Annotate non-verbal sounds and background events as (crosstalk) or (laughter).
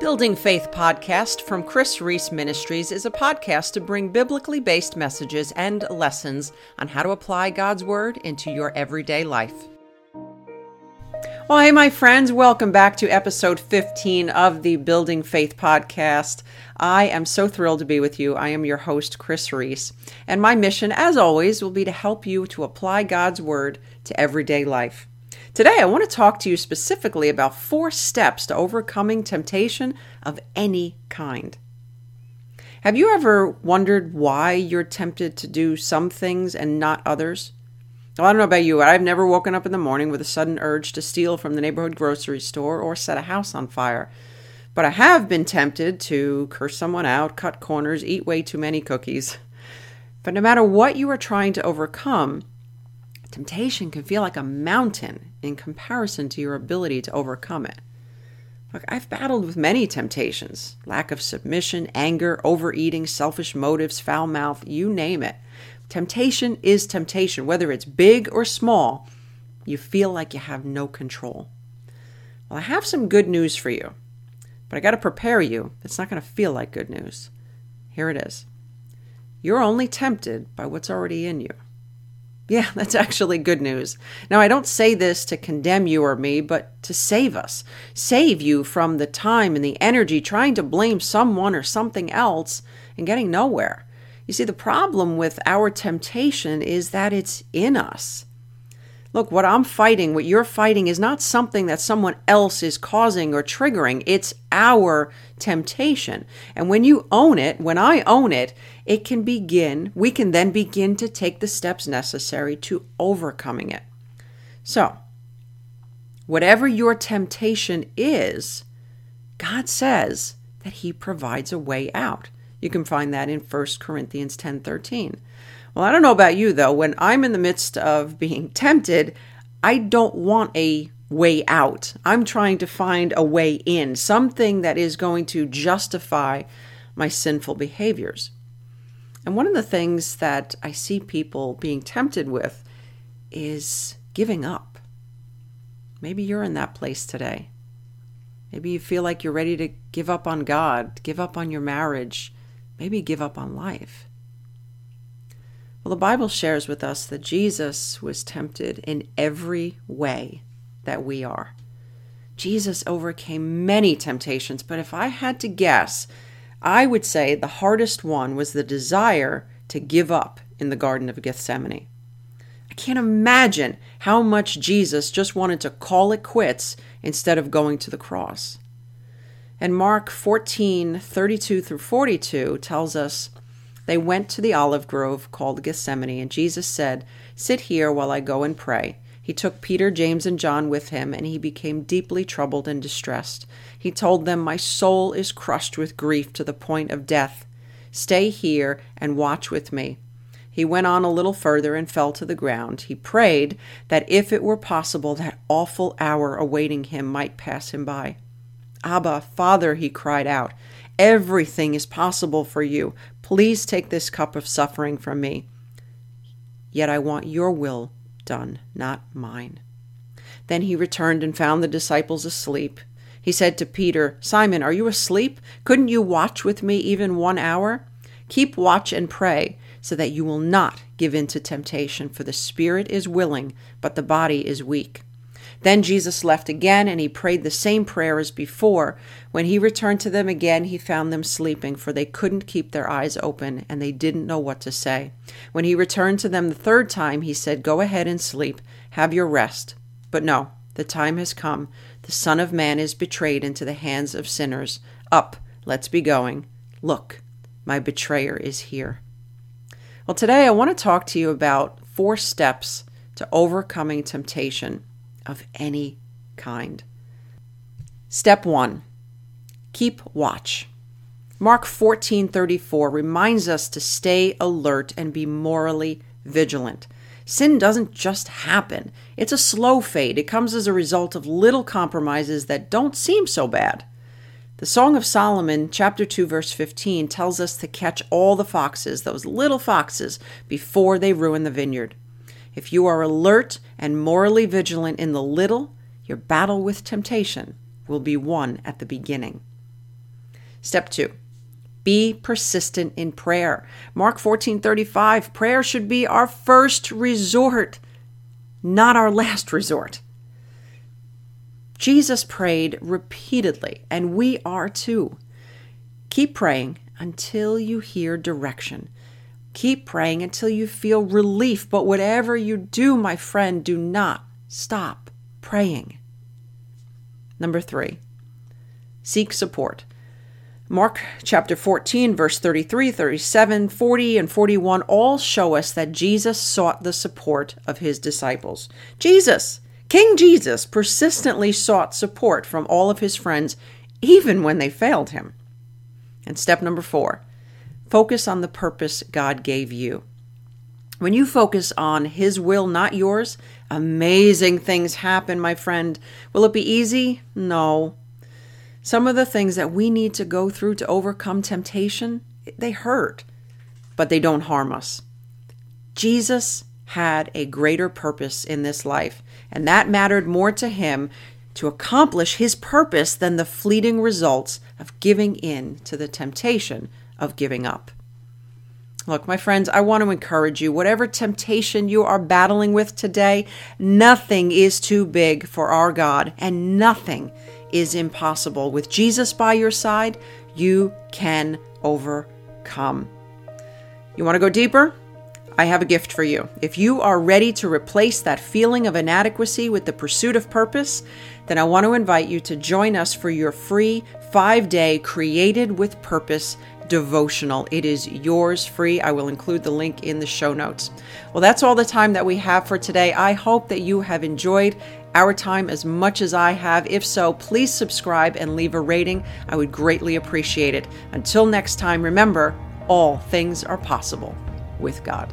Building Faith podcast from Kris Reece Ministries is a podcast to bring biblically based messages and lessons on how to apply God's Word into your everyday life. Well, hey, my friends, welcome back to episode 15 of the Building Faith podcast. I am so thrilled to be with you. I am your host, Kris Reece, and my mission, as always, will be to help you to apply God's Word to everyday life. Today, I want to talk to you specifically about four steps to overcoming temptation of any kind. Have you ever wondered why you're tempted to do some things and not others? Well, I don't know about you, but I've never woken up in the morning with a sudden urge to steal from the neighborhood grocery store or set a house on fire. But I have been tempted to curse someone out, cut corners, eat way too many cookies. But no matter what you are trying to overcome, temptation can feel like a mountain in comparison to your ability to overcome it. Look, I've battled with many temptations lack of submission, anger, overeating, selfish motives, foul mouth, you name it. Temptation is temptation, whether it's big or small, you feel like you have no control. Well, I have some good news for you, but I got to prepare you. It's not going to feel like good news. Here it is. You're only tempted by what's already in you. Yeah, (laughs) that's actually good news. Now, I don't say this to condemn you or me, but to save us. Save you from the time and the energy trying to blame someone or something else and getting nowhere. You see, the problem with our temptation is that it's in us. Look, what I'm fighting, what you're fighting, is not something that someone else is causing or triggering. It's our temptation. And when you own it, when I own it, it can begin, we can then begin to take the steps necessary to overcoming it. So, whatever your temptation is, God says that He provides a way out. You can find that in 1 Corinthians 10 13. Well, I don't know about you though. When I'm in the midst of being tempted, I don't want a way out. I'm trying to find a way in, something that is going to justify my sinful behaviors. And one of the things that I see people being tempted with is giving up. Maybe you're in that place today. Maybe you feel like you're ready to give up on God, give up on your marriage, maybe give up on life. Well, the Bible shares with us that Jesus was tempted in every way that we are. Jesus overcame many temptations, but if I had to guess, I would say the hardest one was the desire to give up in the Garden of Gethsemane. I can't imagine how much Jesus just wanted to call it quits instead of going to the cross. And Mark 14 32 through 42 tells us they went to the olive grove called Gethsemane, and Jesus said, Sit here while I go and pray. He took Peter, James, and John with him, and he became deeply troubled and distressed. He told them, My soul is crushed with grief to the point of death. Stay here and watch with me. He went on a little further and fell to the ground. He prayed that if it were possible, that awful hour awaiting him might pass him by. Abba, Father, he cried out, everything is possible for you. Please take this cup of suffering from me. Yet I want your will done, not mine. Then he returned and found the disciples asleep. He said to Peter, Simon, are you asleep? Couldn't you watch with me even one hour? Keep watch and pray, so that you will not give in to temptation, for the spirit is willing, but the body is weak. Then Jesus left again, and he prayed the same prayer as before. When he returned to them again, he found them sleeping, for they couldn't keep their eyes open, and they didn't know what to say. When he returned to them the third time, he said, Go ahead and sleep, have your rest. But no, the time has come. The Son of Man is betrayed into the hands of sinners. Up, let's be going. Look, my betrayer is here. Well, today I want to talk to you about four steps to overcoming temptation of any kind. Step 1 Keep watch. Mark 14:34 reminds us to stay alert and be morally vigilant. Sin doesn't just happen. It's a slow fade. It comes as a result of little compromises that don't seem so bad. The Song of Solomon, chapter 2, verse 15, tells us to catch all the foxes, those little foxes, before they ruin the vineyard. If you are alert and morally vigilant in the little, your battle with temptation will be won at the beginning. Step two, be persistent in prayer. Mark 14:35 prayer should be our first resort, not our last resort. Jesus prayed repeatedly, and we are too. Keep praying until you hear direction. Keep praying until you feel relief. But whatever you do, my friend, do not stop praying. Number three, seek support. Mark chapter 14, verse 33, 37, 40, and 41 all show us that Jesus sought the support of his disciples. Jesus, King Jesus, persistently sought support from all of his friends, even when they failed him. And step number four focus on the purpose God gave you. When you focus on His will, not yours, amazing things happen, my friend. Will it be easy? No. Some of the things that we need to go through to overcome temptation, they hurt, but they don't harm us. Jesus had a greater purpose in this life, and that mattered more to him to accomplish his purpose than the fleeting results of giving in to the temptation of giving up. Look, my friends, I want to encourage you whatever temptation you are battling with today, nothing is too big for our God, and nothing is impossible. With Jesus by your side, you can overcome. You want to go deeper? I have a gift for you. If you are ready to replace that feeling of inadequacy with the pursuit of purpose, then I want to invite you to join us for your free five day Created with Purpose devotional. It is yours free. I will include the link in the show notes. Well, that's all the time that we have for today. I hope that you have enjoyed our time as much as I have. If so, please subscribe and leave a rating. I would greatly appreciate it. Until next time, remember all things are possible with God.